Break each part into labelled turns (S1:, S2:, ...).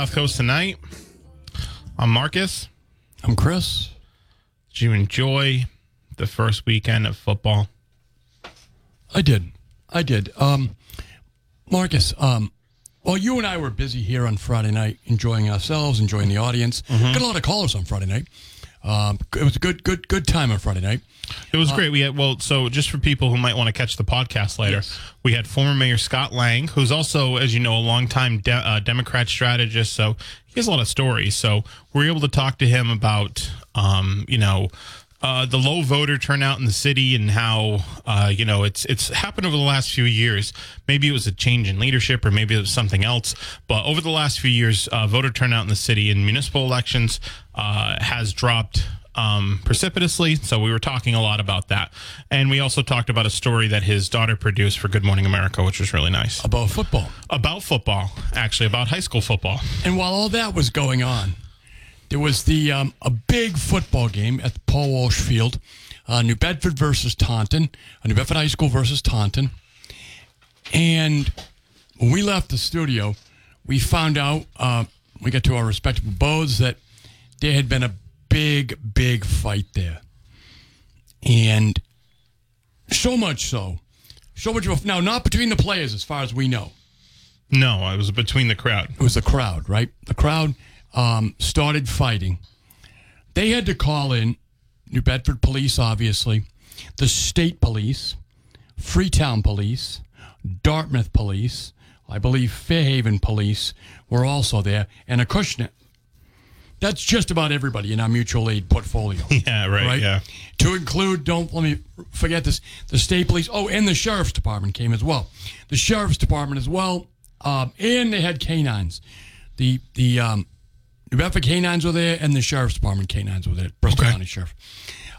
S1: South Coast Tonight. I'm Marcus.
S2: I'm Chris.
S1: Did you enjoy the first weekend of football?
S2: I did. I did. Um, Marcus, um, well, you and I were busy here on Friday night, enjoying ourselves, enjoying the audience. Got a lot of callers on Friday night. Um, it was a good, good, good time on Friday night.
S1: It was great. We had well, so just for people who might want to catch the podcast later,
S2: Yes.
S1: we had former Mayor Scott Lang, who's also, as you know, a longtime de- uh, Democrat strategist. So he has a lot of stories. So we are able to talk to him about, um, you know. Uh, the low voter turnout in the city and how uh, you know it's it's happened over the last few years. Maybe it was a change in leadership, or maybe it was something else. But over the last few years, uh, voter turnout in the city in municipal elections uh, has dropped um, precipitously. So we were talking a lot about that, and we also talked about a story that his daughter produced for Good Morning America, which was really nice
S2: About football.
S1: about football, actually about high school football.
S2: And while all that was going on, there was the um, a big football game at the Paul Walsh Field, uh, New Bedford versus Taunton, uh, New Bedford High School versus Taunton. And when we left the studio, we found out uh, we got to our respective abodes that there had been a big, big fight there, and so much so, so much of a, now not between the players as far as we know.
S1: No, I was between the crowd.
S2: It was the crowd, right? The crowd um, started fighting. They had to call in New Bedford police, obviously, the state police, Freetown police, Dartmouth police, I believe Fairhaven police were also there, and Acushnet. That's just about everybody in our mutual aid portfolio.
S1: Yeah, right. Yeah.
S2: To include, don't let me forget this, the state police. Oh, and the sheriff's department came as well. The sheriff's department as well, um, and they had canines. The the um, New Bedford canines were there, and the sheriff's department canines were there. Bristol
S1: Okay.
S2: County Sheriff.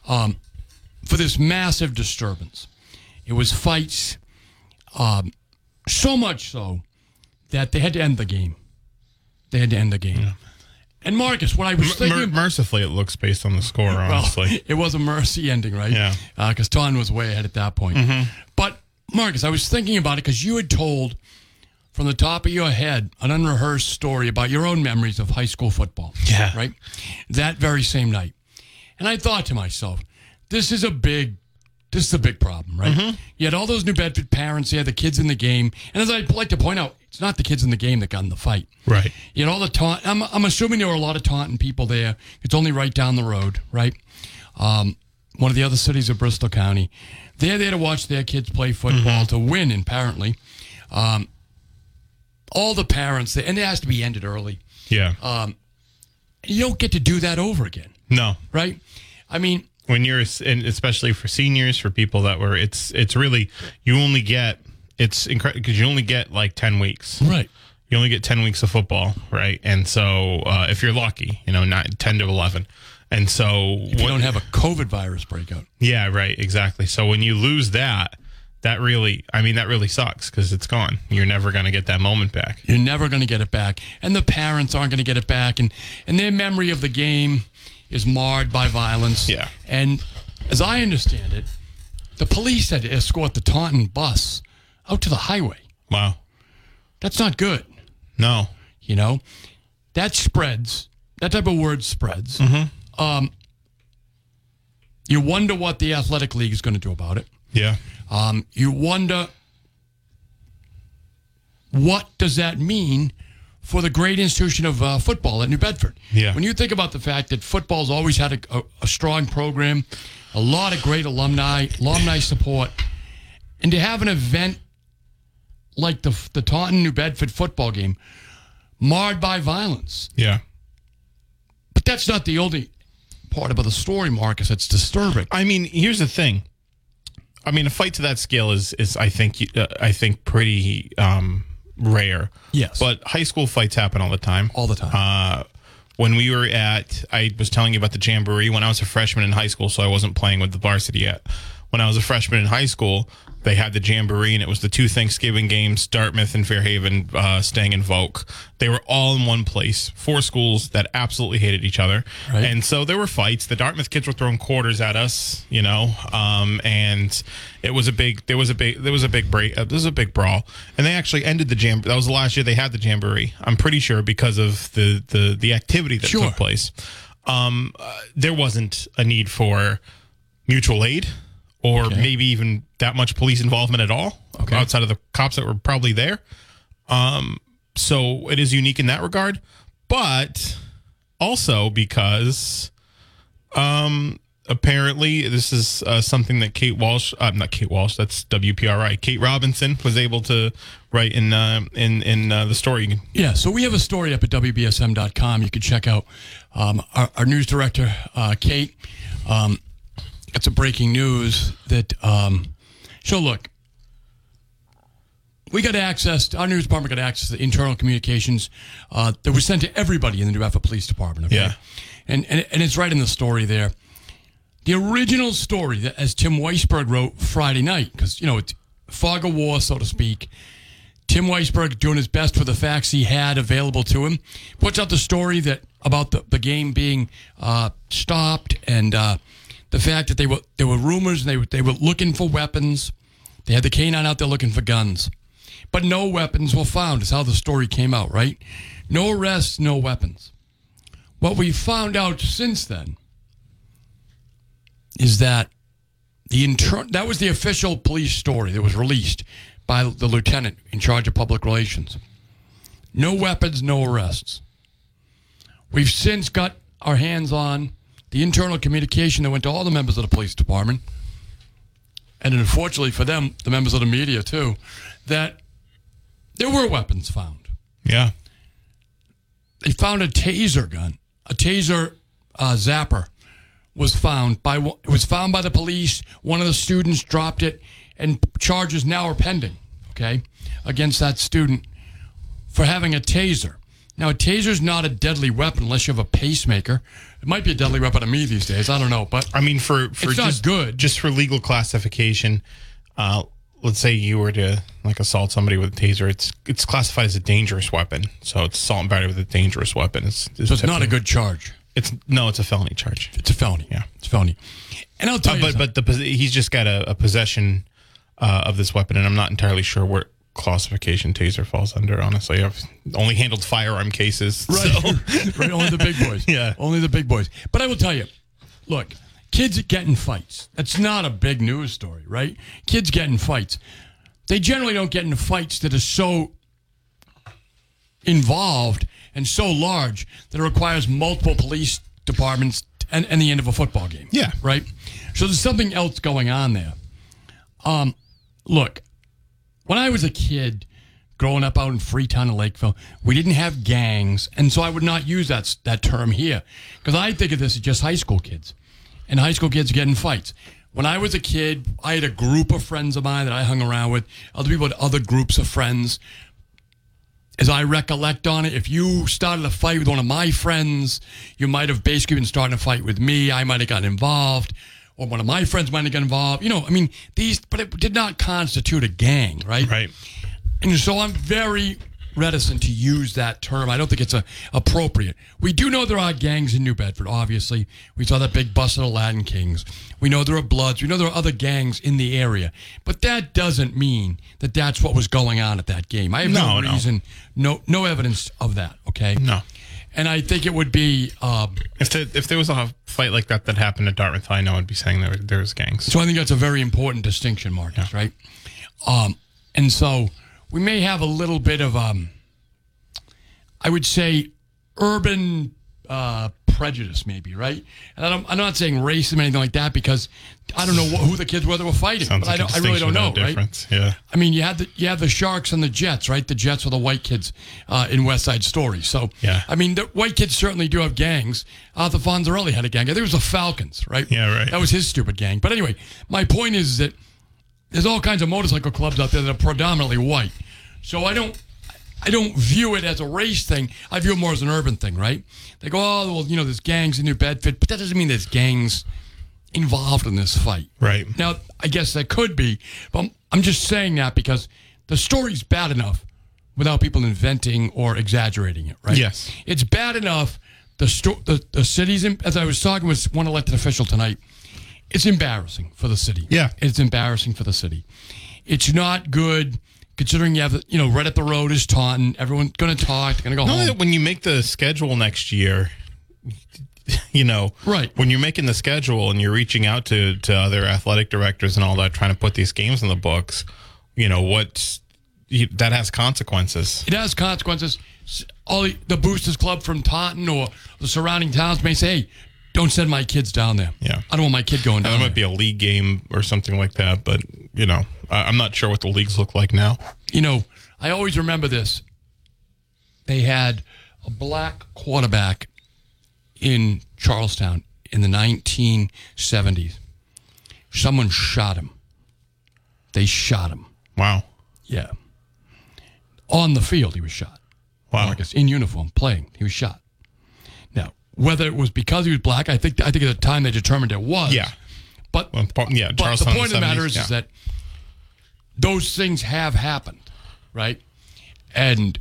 S2: Um, for this massive disturbance, it was fights, um, so much so that they had to end the game. They had to end the game. And Marcus, what I was thinking,
S1: Mer- mercifully, it looks based on the score. Honestly,
S2: well, it was a mercy ending, right?
S1: Yeah.
S2: Because Ton was way ahead at that point. But Marcus, I was thinking about it because you had told from the top of your head an unrehearsed story about your own memories of high school football.
S1: Yeah.
S2: Right. That very same night, and I thought to myself, this is a big. This is a big problem, right? You had all those New Bedford parents, you had the kids in the game. And as I'd like to point out, it's not the kids in the game that got in the fight.
S1: right.
S2: You know, all the taunt. I'm, I'm assuming there were a lot of taunting people there. It's only right down the road, right? Um, one of the other cities of Bristol County. They're there to watch their kids play football to win, apparently. Um, all the parents, and it has to be ended early.
S1: Yeah.
S2: You don't get to do that over again,
S1: no.
S2: right? I mean,
S1: when you're and especially for seniors for people that were it's it's really you only get it's incredible because you only get like 10 weeks
S2: right.
S1: you only get 10 weeks of football right and so uh, if you're lucky you know not 10 to 11 and so
S2: If you don't have a COVID virus breakout.
S1: yeah right exactly so when you lose that that really i mean that really sucks because it's gone you're never going to get that moment back
S2: You're never going to get it back, and the parents aren't going to get it back, and and their memory of the game is marred by violence.
S1: Yeah.
S2: And as I understand it, the police had to escort the Taunton bus out to the highway.
S1: wow
S2: That's not good.
S1: no
S2: You know, that spreads. That type of word spreads. Um, you wonder what the athletic league is going to do about it.
S1: yeah
S2: Um, you wonder what does that mean for the great institution of uh, football at New Bedford?
S1: Yeah.
S2: When you think about the fact that football's always had a, a, a strong program, a lot of great alumni, alumni support, and to have an event like the the Taunton New Bedford football game marred by violence.
S1: yeah
S2: But that's not the only part about the story, Marcus, that's disturbing.
S1: I mean, here's the thing. I mean, a fight to that scale is is I think uh, I think pretty um, rare.
S2: Yes.
S1: but high school fights happen all the time.
S2: All the time.
S1: Uh, when we were at, I was telling you about the jamboree when I was a freshman in high school, so I wasn't playing with the varsity yet. When I was a freshman in high school, they had the jamboree, and it was the two Thanksgiving games: Dartmouth and Fairhaven, uh, Stang in Voc. They were all in one place. Four schools that absolutely hated each other,
S2: Right.
S1: and so there were fights. The Dartmouth kids were throwing quarters at us, you know, um, and it was a big. There was a big. There was a big break. Uh, there was a big brawl, and they actually ended the jam. That was the last year they had the jamboree. I'm pretty sure because of the the the activity that
S2: Sure.
S1: took place. Um, uh, there wasn't a need for mutual aid or
S2: Okay.
S1: maybe even that much police involvement at all
S2: Okay.
S1: outside of the cops that were probably there. Um, so it is unique in that regard, but also because um, apparently this is uh, something that Kate Walsh, uh, not Kate Walsh, that's WPRI, Kate Robinson was able to write in uh, in in uh, the story.
S2: Yeah, so we have a story up at WBSM.com. You can check out um, our, our news director, uh, Kate. Um, got some breaking news that, um, so look, we got access, our news department got access to the internal communications uh, that was sent to everybody in the New Bedford Police Department. Okay?
S1: Yeah.
S2: And, and, and it's right in the story there. The original story that, as Tim Weisberg wrote Friday night, because, you know, it's fog of war, so to speak. Tim Weisberg doing his best with the facts he had available to him. Puts out the story that about the, the game being uh, stopped and uh, the fact that they were there were rumors and they were, they were looking for weapons. They had the canine out there looking for guns, but no weapons were found. Is how the story came out, right? No arrests, no weapons. What we found out since then is that the inter- that was the official police story that was released by the lieutenant in charge of public relations. No weapons, no arrests. We've since got our hands on the internal communication that went to all the members of the police department, and unfortunately for them, the members of the media too, that there were weapons found.
S1: Yeah.
S2: They found a taser gun, a taser uh, zapper was found by it was found by the police. One of the students dropped it, and charges now are pending. Okay, against that student for having a taser. Now, a taser is not a deadly weapon unless you have a pacemaker. It might be a deadly weapon to me these days. I don't know, but
S1: I mean, for for
S2: It's
S1: just
S2: good.
S1: just for legal classification, uh, let's say you were to like assault somebody with a taser, it's it's classified as a dangerous weapon. So it's assault and battery with a dangerous weapon. It's, it's,
S2: so it's not a good charge.
S1: It's no, it's a felony charge.
S2: It's a felony.
S1: Yeah.
S2: it's a felony. And I'll tell
S1: Uh,
S2: you,
S1: but
S2: something.
S1: but the he's just got a, a possession uh, of this weapon, and I'm not entirely sure where classification taser falls under. Honestly, I've only handled firearm cases.
S2: Right.
S1: So.
S2: right. Only the big boys.
S1: Yeah.
S2: Only the big boys. But I will tell you, look, kids get in fights. That's not a big news story, right? Kids get in fights. They generally don't get into fights that are so involved and so large that it requires multiple police departments and, and the end of a football game.
S1: Yeah.
S2: Right? So there's something else going on there. Um, look, when I was a kid growing up out in Freetown and Lakeville, we didn't have gangs, and so I would not use that that term here because I think of this as just high school kids, and high school kids get in fights. When I was a kid, I had a group of friends of mine that I hung around with. Other people had other groups of friends. As I recollect on it, if you started a fight with one of my friends, you might have basically been starting a fight with me. I might have gotten involved, or one of my friends might have gotten involved. You know, I mean, these, but it did not constitute a gang, right?
S1: Right.
S2: And so I'm very reticent to use that term. I don't think it's a, appropriate. We do know there are gangs in New Bedford, obviously. We saw that big bust of the Latin Kings. We know there are Bloods. We know there are other gangs in the area. But that doesn't mean that that's what was going on at that game. I have no,
S1: No, no.
S2: reason, no no evidence of that, okay?
S1: No.
S2: And I think it would be, um,
S1: If the, if there was a fight like that that happened at Dartmouth, I know I'd be saying there there was gangs.
S2: So I think that's a very important distinction, Marcus, right? Um, and so we may have a little bit of, um, I would say, urban uh, prejudice, maybe, right? And I don't, I'm not saying racism or anything like that because I don't know wh- who the kids were that were fighting.
S1: Sounds
S2: but I,
S1: like
S2: I really don't know, right?
S1: Yeah.
S2: I mean, you had the you had the Sharks and the Jets, right? The Jets were the white kids uh, in West Side Story. So,
S1: Yeah.
S2: I mean, the white kids certainly do have gangs. Arthur Fonzarelli had a gang. I think it was the Falcons, right?
S1: Yeah, right.
S2: That was his stupid gang. But anyway, my point is that there's all kinds of motorcycle clubs out there that are predominantly white. So I don't I don't view it as a race thing. I view it more as an urban thing, right? They go, oh, well, you know, there's gangs in New Bedford, but that doesn't mean there's gangs involved in this fight.
S1: Right.
S2: Now, I guess that could be, but I'm, I'm just saying that because the story's bad enough without people inventing or exaggerating it, right?
S1: Yes.
S2: It's bad enough. The, sto- the, the city's, in, as I was talking with one elected official tonight, it's embarrassing for the city.
S1: Yeah.
S2: It's embarrassing for the city. It's not good considering you have, you know, right up the road is Taunton. Everyone's going to talk. They're going to go home.
S1: when you make the schedule next year, you know,
S2: Right.
S1: When you're making the schedule and you're reaching out to to other athletic directors and all that, trying to put these games in the books, you know what you, that has consequences.
S2: It has consequences. All the, the Boosters Club from Taunton or the surrounding towns may say, hey, don't send my kids down there.
S1: Yeah.
S2: I don't want my kid going down
S1: There
S2: there.
S1: might be a league game or something like that, but you know, I, I'm not sure what the leagues look like now.
S2: you know, I always remember this. They had a black quarterback in Charlestown in the 1970s. Someone shot him. They shot him.
S1: Wow,
S2: Yeah. On the field, he was shot.
S1: wow.
S2: Marcus, in uniform, playing. He was shot. Whether it was because he was black, I think I think at the time they determined it was.
S1: Yeah.
S2: But
S1: Well, yeah,
S2: but the point of the matter is,
S1: 70s,
S2: is that those things have happened, right? And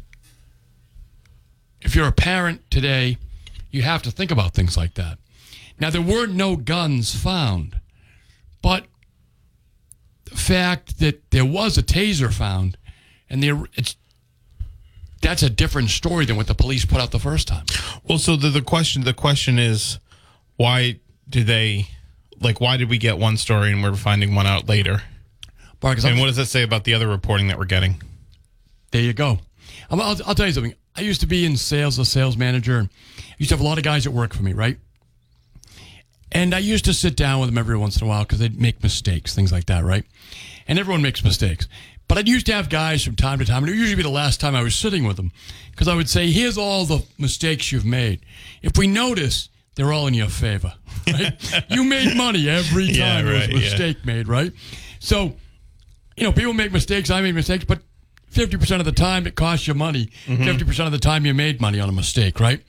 S2: if you're a parent today, you have to think about things like that. Now, there were no guns found, but the fact that there was a taser found, and the, it's that's a different story than what the police put out the first time.
S1: Well, so the, the question the question is, why do they like? Why did we get one story and we're finding one out later?
S2: Marcus,
S1: And
S2: I'm-
S1: what does that say about the other reporting that we're getting?
S2: There you go. I'll, I'll tell you something. I used to be in sales, a sales manager. I used to have a lot of guys that work for me, right? And I used to sit down with them every once in a while because they'd make mistakes, things like that, right? And everyone makes mistakes. But I'd used to have guys from time to time, and it would usually be the last time I was sitting with them, because I would say, "Here's all the mistakes you've made. If we notice, they're all in your favor. Right? you made money every time
S1: Yeah,
S2: there was
S1: right,
S2: a
S1: yeah.
S2: mistake made, right? So you know, people make mistakes. I make mistakes, but 50% of the time it costs you money.
S1: Mm-hmm.
S2: 50% of the time you made money on a mistake, right?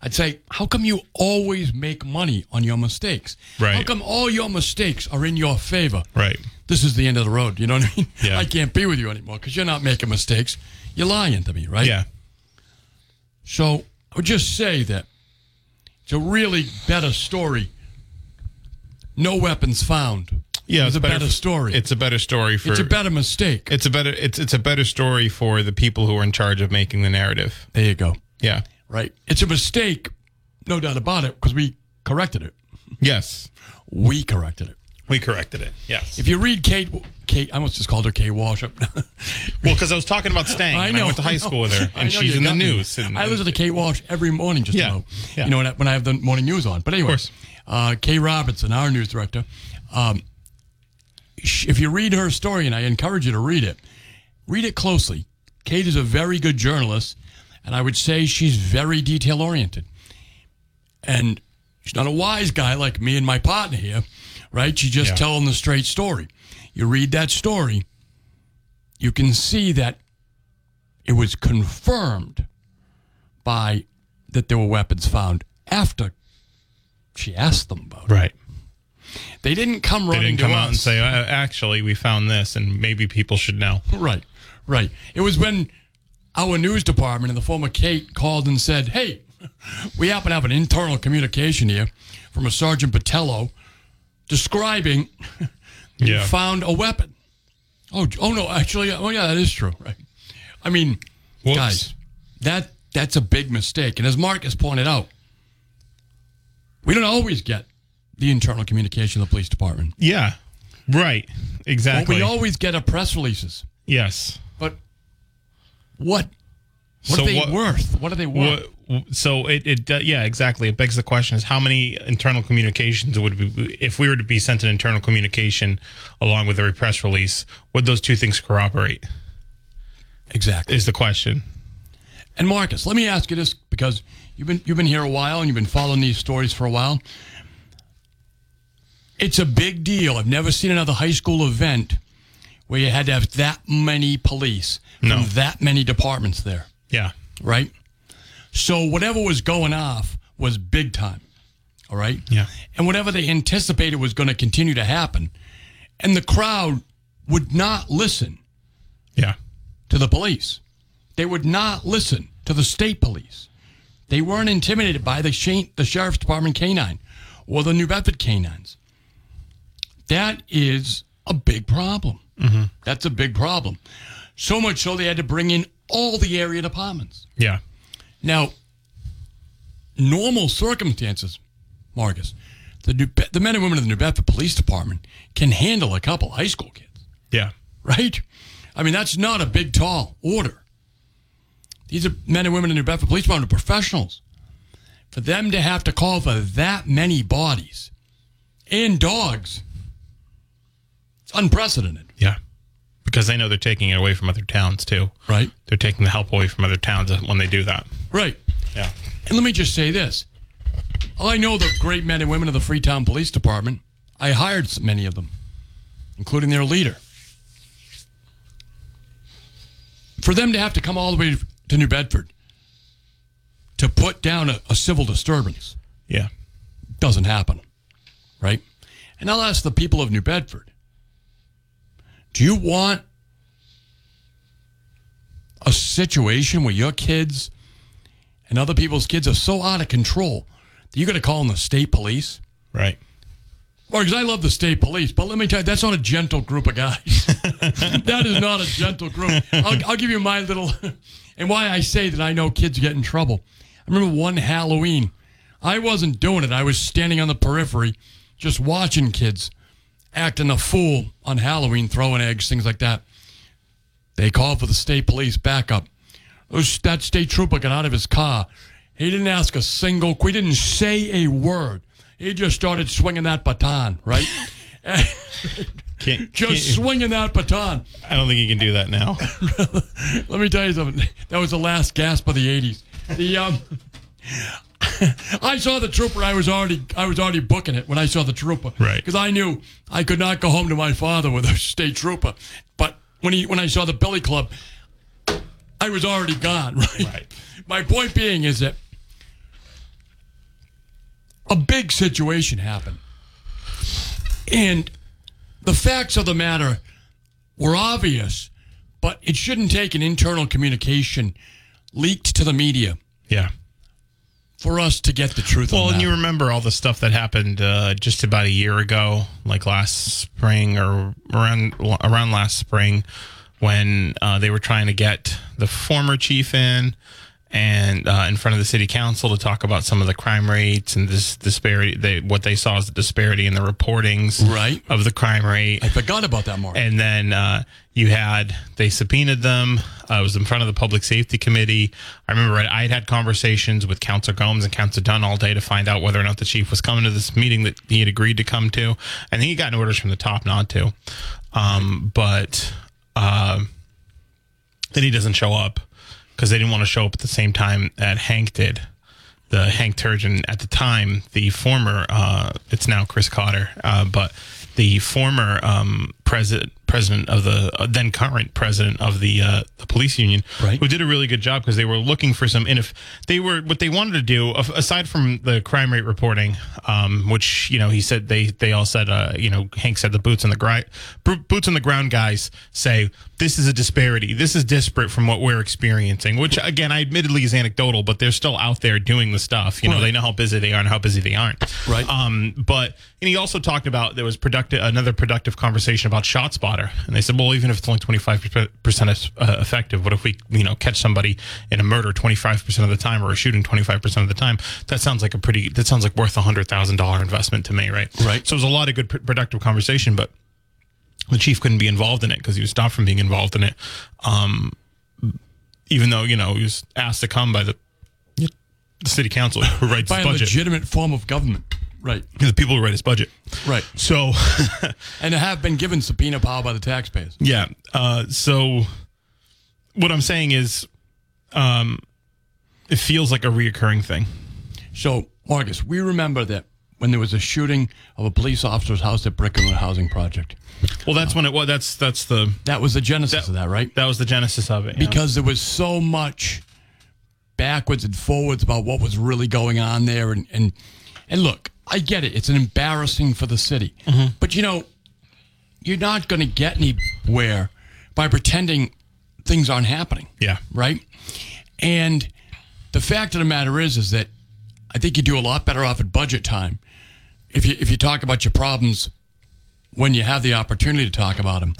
S2: I'd say, how come you always make money on your mistakes?
S1: Right.
S2: How come all your mistakes are in your favor?
S1: Right.
S2: This is the end of the road. You know what I mean?
S1: Yeah.
S2: I can't be with you anymore because you're not making mistakes. You're lying to me, right?
S1: Yeah.
S2: So I would just say that it's a really better story. No weapons found.
S1: Yeah,
S2: it's, a better, story.
S1: It's a better story for
S2: it's a better mistake.
S1: it's a better it's it's a better story for the people who are in charge of making the narrative.
S2: there you go.
S1: Yeah.
S2: Right? It's a mistake, no doubt about it, because we corrected it.
S1: Yes.
S2: We corrected it.
S1: We corrected it. Yes.
S2: If you read Kate, Kate, I almost just called her Kate Walsh. Up.
S1: Well, because I was talking about Stang.
S2: I know.
S1: I went to high school with her, and she's in the
S2: me.
S1: news. And,
S2: I listen to Kate Walsh every morning, just
S1: Yeah. Yeah.
S2: You know, when I, when I have the morning news on. But anyway, uh, Kay Robertson, our news director, um, if you read her story, and I encourage you to read it, read it closely. Kate is a very good journalist, and I would say she's very detail oriented. And she's not a wise guy like me and my partner here, right? She's just
S1: Yeah.
S2: telling the straight story. You read that story, you can see that it was confirmed by that there were weapons found after she asked them about it.
S1: right.
S2: They didn't come running.
S1: They didn't come
S2: to
S1: out and say, uh, "Actually, we found this, and maybe people should know."
S2: Right, right. It was when our news department and the former Kate called and said, "Hey, we happen to have an internal communication here from a Sergeant Patello describing you
S1: Yeah.
S2: found a weapon." Oh, oh no, actually, oh yeah, that is true. Right. I mean,
S1: Whoops.
S2: guys, that that's a big mistake. And as Mark has pointed out, we don't always get the internal communication of the police department.
S1: Yeah. Right. Exactly.
S2: we always get are press releases.
S1: yes.
S2: But what? What
S1: So
S2: are they
S1: what-
S2: worth? What are they worth?
S1: What so it, it uh, yeah exactly it begs the question is how many internal communications would be if we were to be sent an internal communication along with every press release would those two things corroborate
S2: Exactly.
S1: is the question
S2: And Marcus, let me ask you this because you've been you've been here a while and you've been following these stories for a while. It's a big deal. I've never seen another high school event where you had to have that many police
S1: No.
S2: from that many departments there,
S1: yeah
S2: right? So whatever was going off was big time. All right?
S1: Yeah.
S2: And whatever they anticipated was going to continue to happen. And the crowd would not listen
S1: yeah
S2: to the police. They would not listen to the state police. They weren't intimidated by the, Shane, the sheriff's department canine or the New Bedford canines. That is a big problem. Mm-hmm. That's a big problem. So much so they had to bring in all the area departments.
S1: yeah
S2: Now, normal circumstances, Marcus, the, New, Be- the men and women of the New Bedford Police Department can handle a couple high school kids
S1: yeah
S2: right? I mean, that's not a big, tall order. These are men and women in New Bedford Police Department, are professionals. For them to have to call for that many bodies and dogs, it's unprecedented,
S1: yeah because they know they're taking it away from other towns too
S2: right?
S1: they're taking the help away from other towns when they do that
S2: Right.
S1: yeah
S2: And let me just say this. I know the great men and women of the Freetown Police Department. I hired many of them, including their leader. For them to have to come all the way to New Bedford to put down a, a civil disturbance
S1: yeah
S2: doesn't happen, right? And I'll ask the people of New Bedford do you want a situation where your kids and other people's kids are so out of control that you're going to call in the state police?
S1: right
S2: Or because I love the state police, but let me tell you, that's not a gentle group of guys. that is not a gentle group. I'll, I'll give you my little, and why I say that I know kids get in trouble. I remember one Halloween, I wasn't doing it. I was standing on the periphery, just watching kids acting a fool on Halloween, throwing eggs, things like that. They called for the state police backup. That state trooper got out of his car. He didn't ask a single, he didn't say a word. He just started swinging that baton, right?
S1: can't,
S2: just
S1: can't-
S2: swinging that baton.
S1: i don't think you can do that now
S2: Let me tell you something. That was the last gasp of the '80s. The um, I saw the trooper. I was already I was already booking it when I saw the trooper,
S1: Right.
S2: Because I knew I could not go home to my father with a state trooper. But when he when I saw the Billy Club, I was already gone. Right.
S1: Right.
S2: My point being is that a big situation happened, and the facts of the matter were obvious, but it shouldn't take an internal communication leaked to the media
S1: yeah
S2: for us to get the truth.
S1: Well, and you remember all the stuff that happened uh, just about a year ago, like last spring or around around last spring, when uh, they were trying to get the former chief in and uh, in front of the city council to talk about some of the crime rates and this disparity. They, what they saw is the disparity in the reportings
S2: Right.
S1: of the crime rate.
S2: I forgot about that, Mark.
S1: And then uh, you had they subpoenaed them. Uh, it was in front of the public safety committee. I remember I had had conversations with Councilor Gomes and Councilor Dunn all day to find out whether or not the chief was coming to this meeting that he had agreed to come to. I think he got orders from the top not to, um, but uh, then he doesn't show up because they didn't want to show up at the same time that Hank did. The Hank Turgeon at the time, the former, uh, it's now Chris Cotter, uh, but the former um, president president of the uh, then current president of the uh, the police union,
S2: Right.
S1: who did a really good job because they were looking for some. And if they were what they wanted to do, aside from the crime rate reporting, um, which you know he said they they all said, uh, you know Hank said the boots on the ground boots on the ground guys say this is a disparity. This is disparate from what we're experiencing. Which again, I admittedly is anecdotal, but they're still out there doing the stuff. You know,
S2: Right.
S1: they know how busy they are and how busy they aren't.
S2: Right.
S1: Um, but and he also talked about there was productive another productive conversation about shot spotter, and they said, well, even if it's only twenty five percent uh, effective, what if we you know catch somebody in a murder twenty five percent of the time or a shooting twenty five percent of the time? That sounds like a pretty that sounds like worth a hundred thousand dollar investment to me, right?
S2: Right.
S1: So it was a lot of good productive conversation, but the chief couldn't be involved in it because he was stopped from being involved in it. Um, even though you know he was asked to come by the the city council who writes
S2: by a
S1: budget.
S2: legitimate form of government. Right.
S1: the people who write his budget.
S2: Right.
S1: So,
S2: And have been given subpoena power by the taxpayers.
S1: yeah. Uh, so, what I'm saying is, um, it feels like a reoccurring thing.
S2: So, Marcus, we remember that when there was a shooting of a police officer's house at Brickland Housing Project.
S1: Well, that's when it was. That's that's the
S2: That was the genesis of that, right?
S1: that was the genesis of it. yeah.
S2: Because there was so much backwards and forwards about what was really going on there. And, and, and look, I get it. It's an embarrassing for the city. Mm-hmm. But, you know, you're not going to get anywhere by pretending things aren't happening.
S1: yeah,
S2: right? And the fact of the matter is, is that I think you do a lot better off at budget time if you if you talk about your problems when you have the opportunity to talk about them.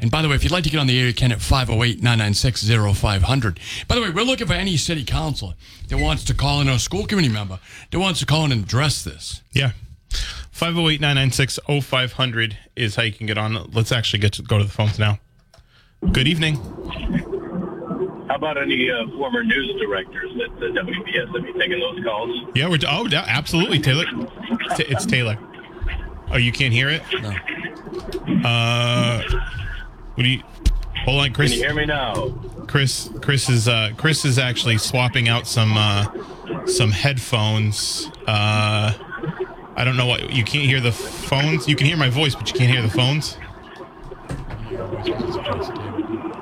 S2: And by the way, if you'd like to get on the air, you can at 508-996-0500. By the way, we're looking for any city councilor that wants to call in or a school committee member that wants to call in and address this.
S1: yeah. 508-996-0500 is how you can get on. Let's actually get to go to the phones now. Good evening.
S3: How about any uh, former news directors at the WBS? Have you taken those calls?
S1: Yeah, we're oh, yeah, absolutely, Taylor. T- It's Taylor. Oh, you can't hear it?
S2: No.
S1: Uh, what do you? Hold on, Chris.
S3: Can you hear me now?
S1: Chris. Chris is uh, Chris is actually swapping out some uh, some headphones. Uh, I don't know what you can't hear the phones. You can hear my voice, but you can't hear the phones.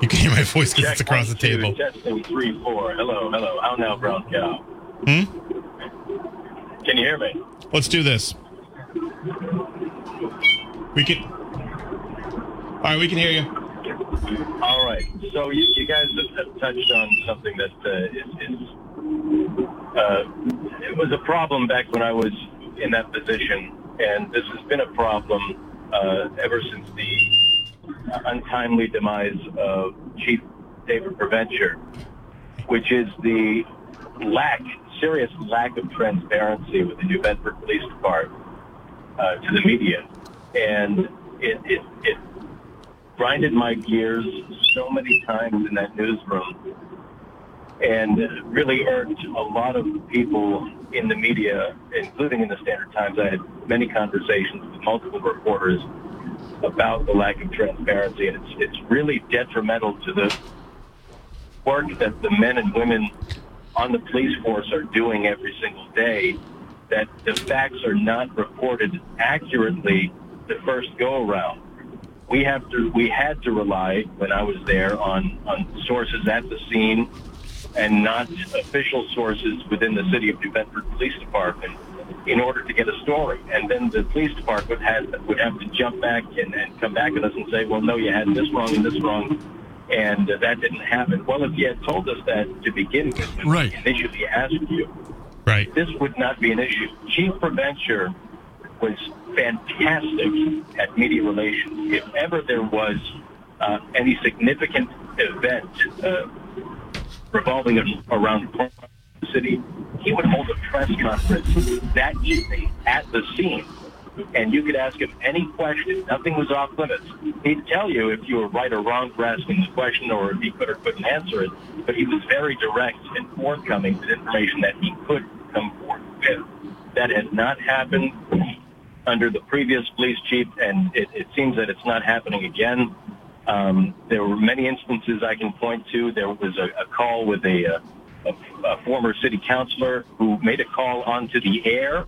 S1: You can hear my voice because it's across the table.
S3: Testing three, four. Hello, hello. How now, brown cow?
S1: Hmm?
S3: Can you hear me?
S1: Let's do this. We can. All right, we can hear you.
S3: All right. So you, you guys have, touched on something that uh, is, is uh, it was a problem back when I was in that position, and this has been a problem uh, ever since the untimely demise of Chief David Provencher, which is the lack, serious lack of transparency with the New Bedford Police Department uh, to the media, and it, it, it grinded my gears so many times in that newsroom and really irked a lot of people in the media, including in the Standard Times. I had many conversations with multiple reporters about the lack of transparency, and it's, it's really detrimental to the work that the men and women on the police force are doing every single day, that the facts are not reported accurately the first go around we have to we had to rely when I was there on on sources at the scene and not official sources within the city of New Bedford Police Department in order to get a story. And then the police department had would have to jump back and, and come back at us and say, well, no, you had this wrong and this wrong. And uh, that didn't happen. Well, if you had told us that to begin with,
S2: Right.
S3: initially asked you,
S1: Right.
S3: this would not be an issue. Chief Provencher was fantastic at media relations. If ever there was uh, any significant event uh, revolving around the city, he would hold a press conference that evening at the scene. And you could ask him any question. Nothing was off limits. He'd tell you if you were right or wrong for asking the question or if he could or couldn't answer it. But he was very direct and forthcoming with information that he could come forth with. That has not happened under the previous police chief, and it, it seems that it's not happening again. Um, there were many instances I can point to. There was a, a call with a, a, a former city councilor who made a call onto the air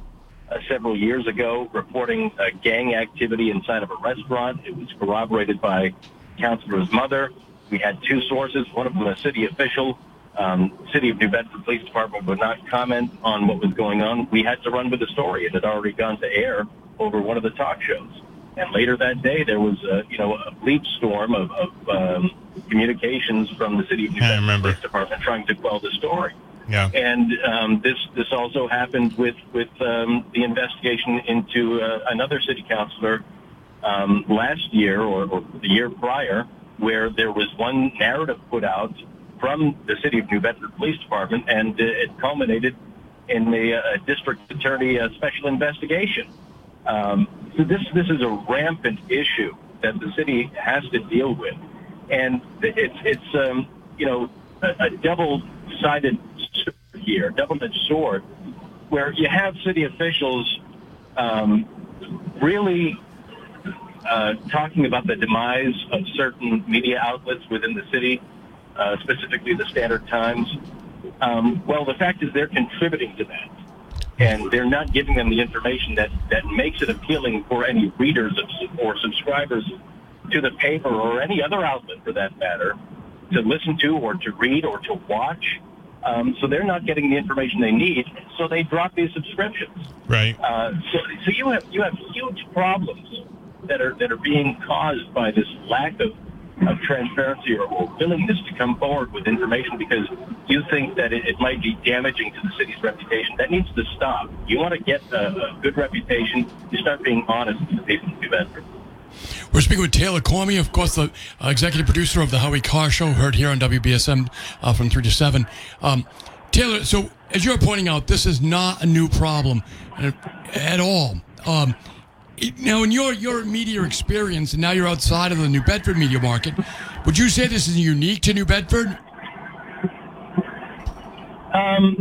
S3: uh, several years ago reporting gang activity inside of a restaurant. It was corroborated by councilor's mother. We had two sources, one of them a city official. Um, City of New Bedford Police Department would not comment on what was going on. We had to run with the story. It had already gone to air over one of the talk shows. And later that day, there was a, you know, a bleep storm of, of um, communications from the City of New Bedford. Police Department trying to quell the story.
S1: Yeah.
S3: And um, this this also happened with with um, the investigation into uh, another city councilor um, last year or, or the year prior, where there was one narrative put out from the city of New Bedford Police Department, and uh, it culminated in the uh, district attorney uh, special investigation. Um, so this this is a rampant issue that the city has to deal with, and it's it's um, you know a, a double-sided here, double-edged sword, where you have city officials um, really uh, talking about the demise of certain media outlets within the city, uh, specifically the Standard Times. Um, well, the fact is they're contributing to that. And they're not giving them the information that, that makes it appealing for any readers of, or subscribers to the paper or any other outlet for that matter to listen to or to read or to watch. Um, so they're not getting the information they need, so they drop these subscriptions.
S1: Right.
S3: Uh, so, so you have you have huge problems that are that are being caused by this lack of, of transparency or, or willingness to come forward with information because you think that it, it might be damaging to the city's reputation. That needs to stop. You want to get a, a good reputation, you start being honest with the people New Bedford.
S2: We're speaking with Taylor Cormier, of course, the uh, executive producer of the Howie Carr Show, heard here on WBSM uh, from 3 to 7. Um, Taylor, so as you're pointing out, this is not a new problem at all. Um, now, in your, your media experience, and now you're outside of the New Bedford media market, would you say this is unique to New Bedford?
S3: Um,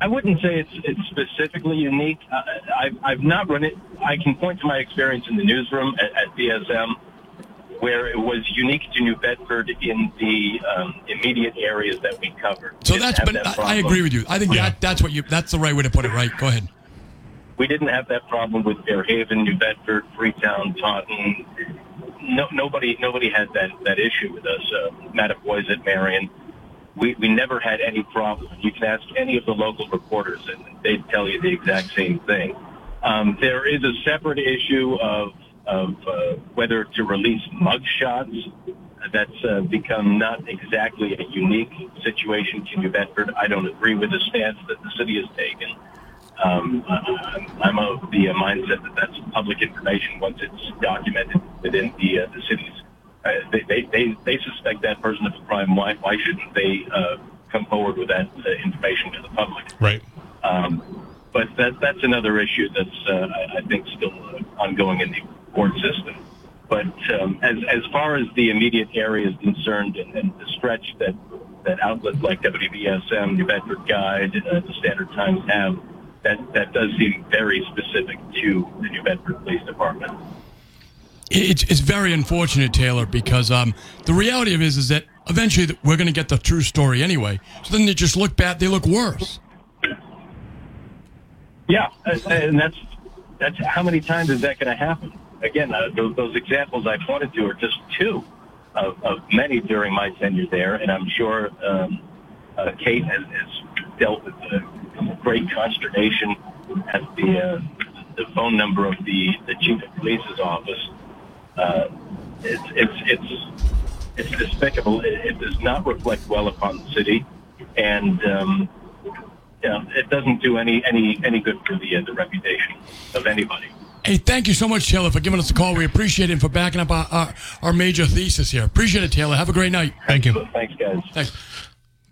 S3: I wouldn't say it's it's specifically unique. Uh, I've I've not run it. I can point to my experience in the newsroom at, at BSM, where it was unique to New Bedford in the um, immediate areas that we covered.
S2: So that's but that I, I agree with you. I think yeah. that that's what you that's the right way to put it. Right? Go ahead.
S3: We didn't have that problem with Fairhaven, New Bedford, Freetown, Taunton. No, nobody nobody had that that issue with us. Uh, Mattapoisett, Marion we, we never had any problem. You can ask any of the local reporters, and they'd tell you the exact same thing. Um, there is a separate issue of of uh, whether to release mug shots. That's uh, become not exactly a unique situation to New Bedford. I don't agree with the stance that the city has taken. Um, I'm of the mindset that that's public information once it's documented within the uh, the city's uh, they, they, they, they suspect that person of a crime. Why, why shouldn't they uh, come forward with that uh, information to the public?
S1: Right.
S3: Um, but that, that's another issue that's, uh, I, think, still uh, ongoing in the court system. But um, as, as far as the immediate area is concerned and, and the stretch that, that outlets like WBSM, New Bedford Guide, uh, the Standard Times have, that, that does seem very specific to the New Bedford Police Department
S2: it's, it's very unfortunate, Taylor, because um, the reality of it is, is that eventually we're going to get the true story anyway. So then they just look bad, they look worse.
S3: Yeah, and that's that's how many times is that going to happen? Again, uh, those, those, examples I pointed to are just two of, of, many during my tenure there, and I'm sure um, uh, Kate has, has, dealt with uh, great consternation at the uh, the phone number of the the chief of police's office uh, it's, it's, it's, it's despicable. It, it, does not reflect well upon the city, and um, you know, it doesn't do any any any good for the uh, the reputation of anybody.
S2: Hey, thank you so much, Taylor, for giving us a call. We appreciate it and for backing up our, our, our major thesis here. Appreciate it, Taylor. Have a great night.
S1: Thank you.
S3: Thanks, guys.
S2: Thanks.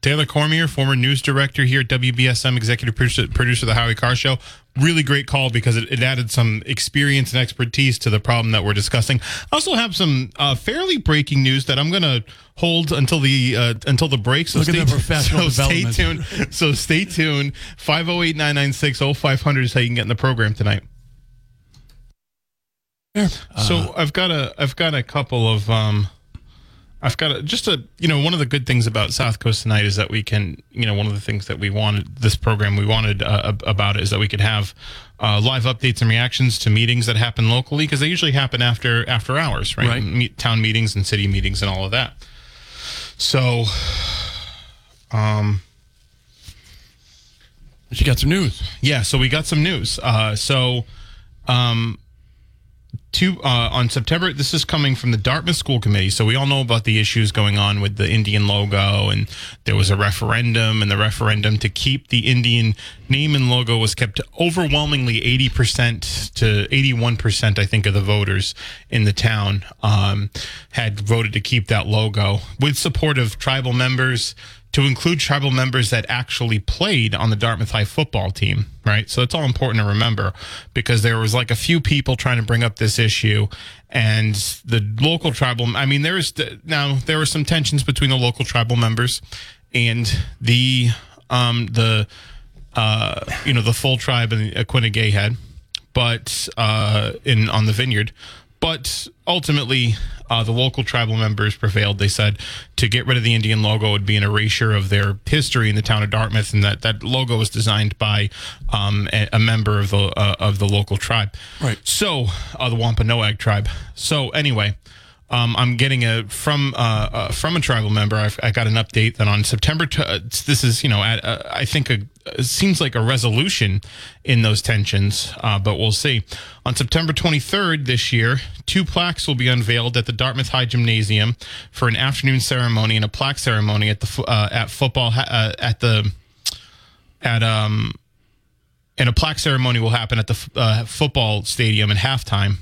S1: Taylor Cormier, former news director here at WBSM, executive producer, producer of the Howie Carr Show. Really great call because it, it, added some experience and expertise to the problem that we're discussing. I also have some uh, fairly breaking news that I'm going to hold until the uh, until the break.
S2: So Look stay, so stay
S1: tuned. so stay tuned. 508 996 0500 is how you can get in the program tonight. Yeah. So uh, I've got a I've got a couple of um, I've got a, just a, you know, one of the good things about South Coast tonight is that we can, you know, one of the things that we wanted this program we wanted uh, about it is that we could have uh, live updates and reactions to meetings that happen locally because they usually happen after after hours, right? right. Meet, town meetings and city meetings and all of that. So, um,
S2: she got some news.
S1: Yeah, so we got some news. Uh, so, um, two uh, on September. This is coming from the Dartmouth School Committee, so we all know about the issues going on with the Indian logo, and there was a referendum, and the referendum to keep the Indian name and logo was kept overwhelmingly eighty percent to eighty-one percent, I think, of the voters in the town um, had voted to keep that logo with support of tribal members to include tribal members that actually played on the Dartmouth High football team, right? So it's all important to remember because there was like a few people trying to bring up this issue and the local tribal I mean there is now there were some tensions between the local tribal members and the um, the uh, you know the full tribe in Aquinnah had, but uh, in on the vineyard. But ultimately, uh, the local tribal members prevailed. They said to get rid of the Indian logo would be an erasure of their history in the town of Dartmouth, and that that logo was designed by um, a, a member of the uh, of the local tribe.
S2: Right.
S1: So, uh, the Wampanoag tribe. So, anyway, um, I'm getting a from uh, uh, from a tribal member. I've, I got an update that on September. T- uh, this is you know at, uh, I think a, seems like a resolution in those tensions, uh, but we'll see. On September 23rd this year, two plaques will be unveiled at the Dartmouth High Gymnasium for an afternoon ceremony and a plaque ceremony at the uh, at football uh, at the at um and a plaque ceremony will happen at the uh, football stadium at halftime.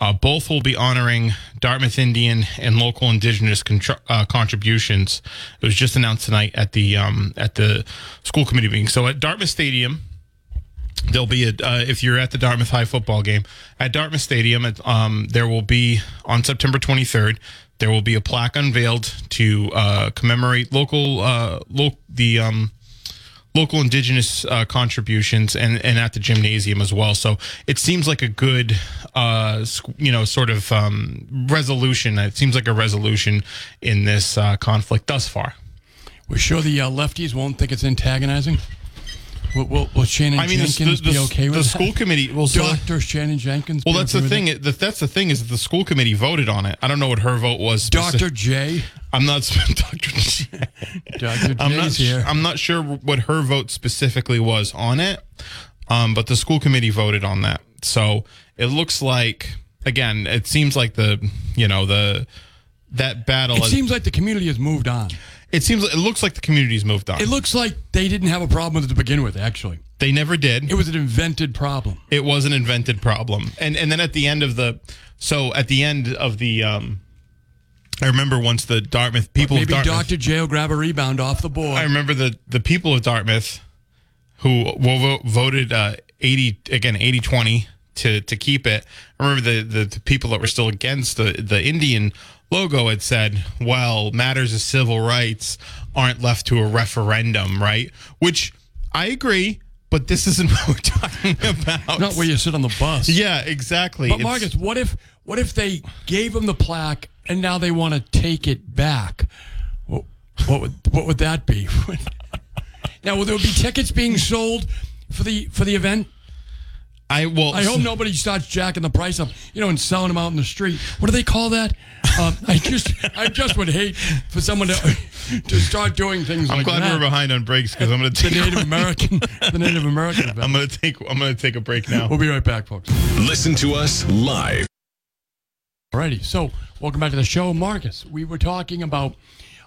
S1: Uh, both will be honoring Dartmouth Indian and local indigenous uh, contributions. It was just announced tonight at the um, at the school committee meeting. So at Dartmouth Stadium, there'll be a uh, if you're at the Dartmouth High football game at Dartmouth Stadium, it, um, there will be on September 23rd. There will be a plaque unveiled to uh, commemorate local uh, lo- the um, local indigenous uh, contributions and, and at the gymnasium as well. So it seems like a good, uh, you know, sort of um, resolution. It seems like a resolution in this uh, conflict thus far.
S2: We're sure the uh, lefties won't think it's antagonizing. Will, will, will Shannon
S1: I mean, the,
S2: Jenkins
S1: the,
S2: be okay with the
S1: school
S2: that?
S1: committee. Well,
S2: Doctor Shannon Jenkins.
S1: well, that's
S2: okay
S1: the thing.
S2: that?
S1: It- That's the thing is that the school committee voted on it. I don't know what her vote was.
S2: Doctor J.
S1: I'm not Doctor. J.
S2: Doctor
S1: I'm not.
S2: Here.
S1: I'm not sure what her vote specifically was on it, um, but the school committee voted on that. So it looks like again, it seems like the you know the that battle.
S2: it seems like the community has moved on.
S1: It seems. It looks like the community's moved on.
S2: It looks like they didn't have a problem with it to begin with. Actually,
S1: they never did.
S2: it was an invented problem.
S1: it was an invented problem and and then at the end of the so at the end of the um i remember once the dartmouth people
S2: Maybe Doctor J will grab a rebound off the board.
S1: i remember the the people of dartmouth who voted uh 80 again 80 20 to to keep it i remember the, the the people that were still against the the indian logo had said well matters of civil rights aren't left to a referendum right which i agree but this isn't what we're talking about
S2: Not where you sit on the bus.
S1: yeah, exactly.
S2: But
S1: It's-
S2: Marcus, what if what if they gave him the plaque and now they want to take it back? What, what would what would that be? now, will there be tickets being sold for the for the event?
S1: I well,
S2: I hope nobody starts jacking the price up, you know, and selling them out in the street. What do they call that? Um, I just, I just would hate for someone to to start doing things like that.
S1: I'm
S2: like
S1: glad
S2: that.
S1: we're behind on breaks because I'm going to take the.
S2: Native American, the Native American
S1: I'm going to take. I'm going to take a break now.
S2: We'll be right back, folks.
S4: Listen to us live.
S2: Alrighty, so welcome back to the show, Marcus. We were talking about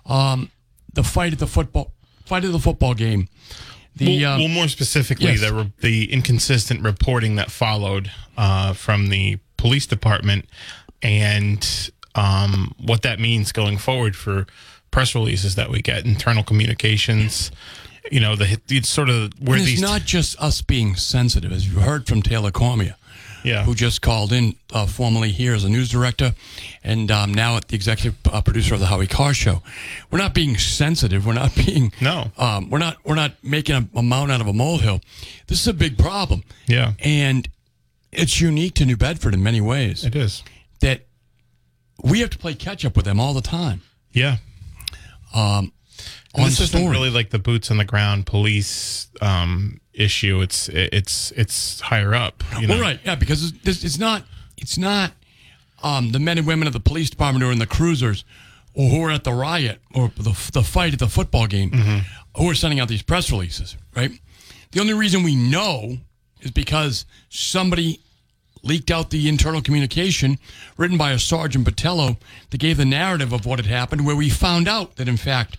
S2: um, the fight at the football fight at the football game. The
S1: well,
S2: um,
S1: well, more specifically,
S2: yes.
S1: the re- the inconsistent reporting that followed uh, from the police department, and um, what that means going forward for press releases that we get, internal communications. You know, the it's sort of where
S2: it's
S1: these.
S2: not just us being sensitive, as you heard from Taylor Cormier.
S1: Yeah.
S2: who just called in uh, formerly here as a news director and um, now at the executive uh, producer of the Howie Carr Show. We're not being sensitive. We're not being
S1: No.
S2: Um, we're not we're not making a, a mountain out of a molehill. This is a big problem.
S1: Yeah.
S2: and it's unique to New Bedford in many ways
S1: It is.
S2: that we have to play catch up with them all the time.
S1: Yeah.
S2: Um,
S1: this isn't really like the boots on the ground police um, issue. It's it's it's higher up. You know?
S2: Well, right, yeah, because it's, it's not it's not um, the men and women of the police department who are in the cruisers or who are at the riot or the, the fight at the football game who are sending out these press releases, right? The only reason we know is because somebody leaked out the internal communication written by a Sergeant Patello that gave the narrative of what had happened, where we found out that, in fact,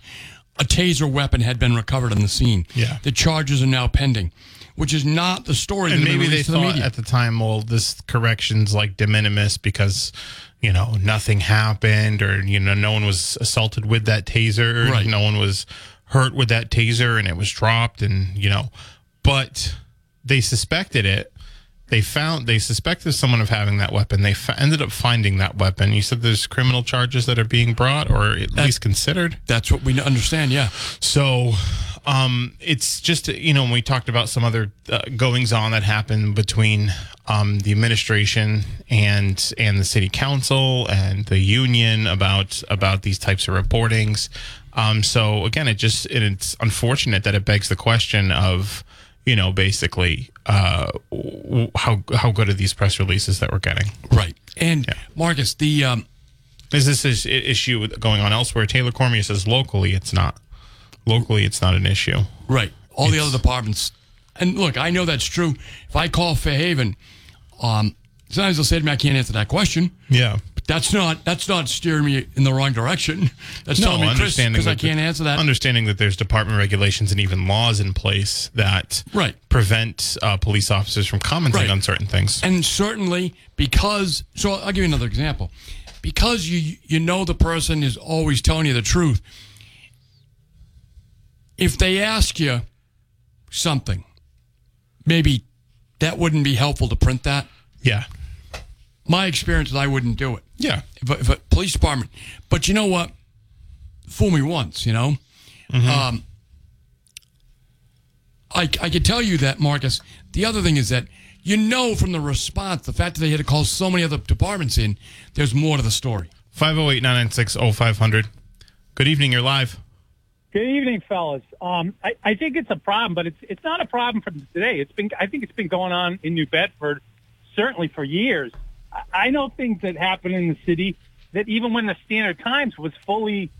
S2: a taser weapon had been recovered on the scene.
S1: Yeah.
S2: The charges are now pending, which is not the story
S1: And
S2: that
S1: maybe they
S2: the
S1: thought
S2: media.
S1: at the time, well, this correction's like de minimis because you know nothing happened, or you know no one was assaulted with that taser,
S2: Right.
S1: no one was hurt with that taser, and it was dropped, and you know, but they suspected it. They found they suspected someone of having that weapon. They f- ended up finding that weapon. You said there's criminal charges that are being brought, or at least considered.
S2: That's what we understand, yeah.
S1: So, um, it's just you know when we talked about some other uh, goings on that happened between um, the administration and and the city council and the union about about these types of reportings. Um, so again, it just it's unfortunate that it begs the question of you know basically uh, how how good are these press releases that we're getting?
S2: Right. And yeah. Marcus, the um,
S1: Is this is issue going on elsewhere? Taylor Cormier says locally it's not. Locally, it's not an issue.
S2: right, all the other departments. And look, I know that's true. If I call Fairhaven, um, sometimes they'll say to me, "I can't answer that question."
S1: Yeah.
S2: That's not that's not steering me in the wrong direction. That's telling me, Chris,
S1: understanding
S2: because I can't answer that.
S1: Understanding that there's department regulations and even laws in place that
S2: Right.
S1: prevent uh, police officers from commenting
S2: Right.
S1: on certain things.
S2: and certainly because so I'll give you another example. Because you you know the person is always telling you the truth. If they ask you something, maybe that wouldn't be helpful to print that.
S1: yeah.
S2: My experience is I wouldn't do it.
S1: Yeah.
S2: If, a- police department, but you know what? Fool me once, you know. Um, I I could tell you that, Marcus. The other thing is that you know from the response, the fact that they had to call so many other departments in, there's more to the story.
S1: 508 996 0500. Good evening. You're live.
S5: Good evening, fellas. Um, I, I think it's a problem, but it's it's not a problem from today. It's been I think it's been going on in New Bedford certainly for years. I, know things that happen in the city that even when the Standard Times was fully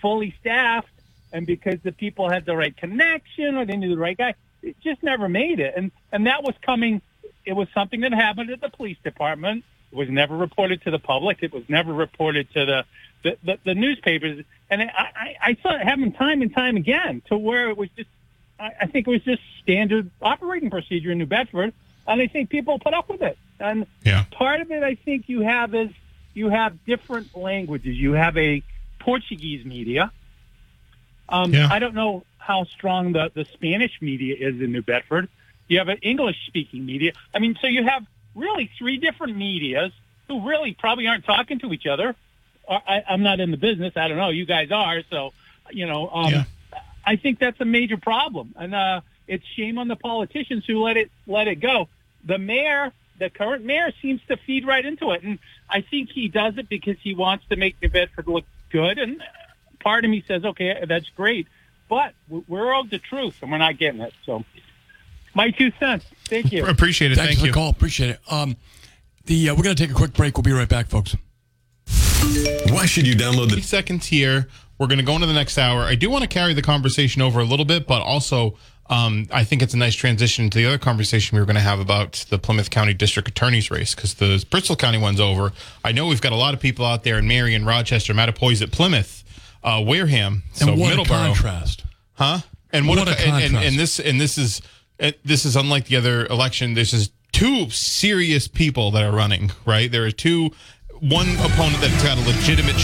S5: fully staffed and because the people had the right connection or they knew the right guy, it just never made it. And and that was coming. It was something that happened at the police department. It was never reported to the public. It was never reported to the the, the, the newspapers. And I, I, I saw it happen time and time again to where it was just, I, I think it was just standard operating procedure in New Bedford. And I think people put up with it. And
S1: Yeah.
S5: part of it, I think you have is you have different languages. You have a Portuguese media. Um,
S1: Yeah.
S5: I don't know how strong the, the Spanish media is in New Bedford. You have an English speaking media. I mean, so you have really three different medias who really probably aren't talking to each other. I, I'm not in the business. I don't know. You guys are. So, you know, um,
S1: Yeah.
S5: I think that's a major problem. And uh, it's shame on the politicians who let it let it go. The mayor, the current mayor, seems to feed right into it, and I think he does it because he wants to make New Bedford look good. And part of me says, okay, that's great, but we're owed the truth, and we're not getting it. So, my two cents. Thank you.
S1: Appreciate it.
S2: Thanks
S1: Thank
S2: for
S1: you.
S2: the call. Appreciate it. Um, the uh, we're going to take a quick break. We'll be right back, folks.
S4: Why should you download
S1: 30
S4: the
S1: seconds here. We're going to go into the next hour. I do want to carry the conversation over a little bit, but also um, I think it's a nice transition to the other conversation we were going to have about the Plymouth County District Attorney's race because the Bristol County one's over. I know we've got a lot of people out there in Marion, Rochester, Mattapoisett, Plymouth, uh, Wareham, so
S2: and what a contrast.
S1: huh? And what,
S2: What
S1: a,
S2: a
S1: and, and,
S2: contrast.
S1: and this and this is uh, this is unlike the other election. This is two serious people that are running. Right, there are two. One opponent that's got a legitimate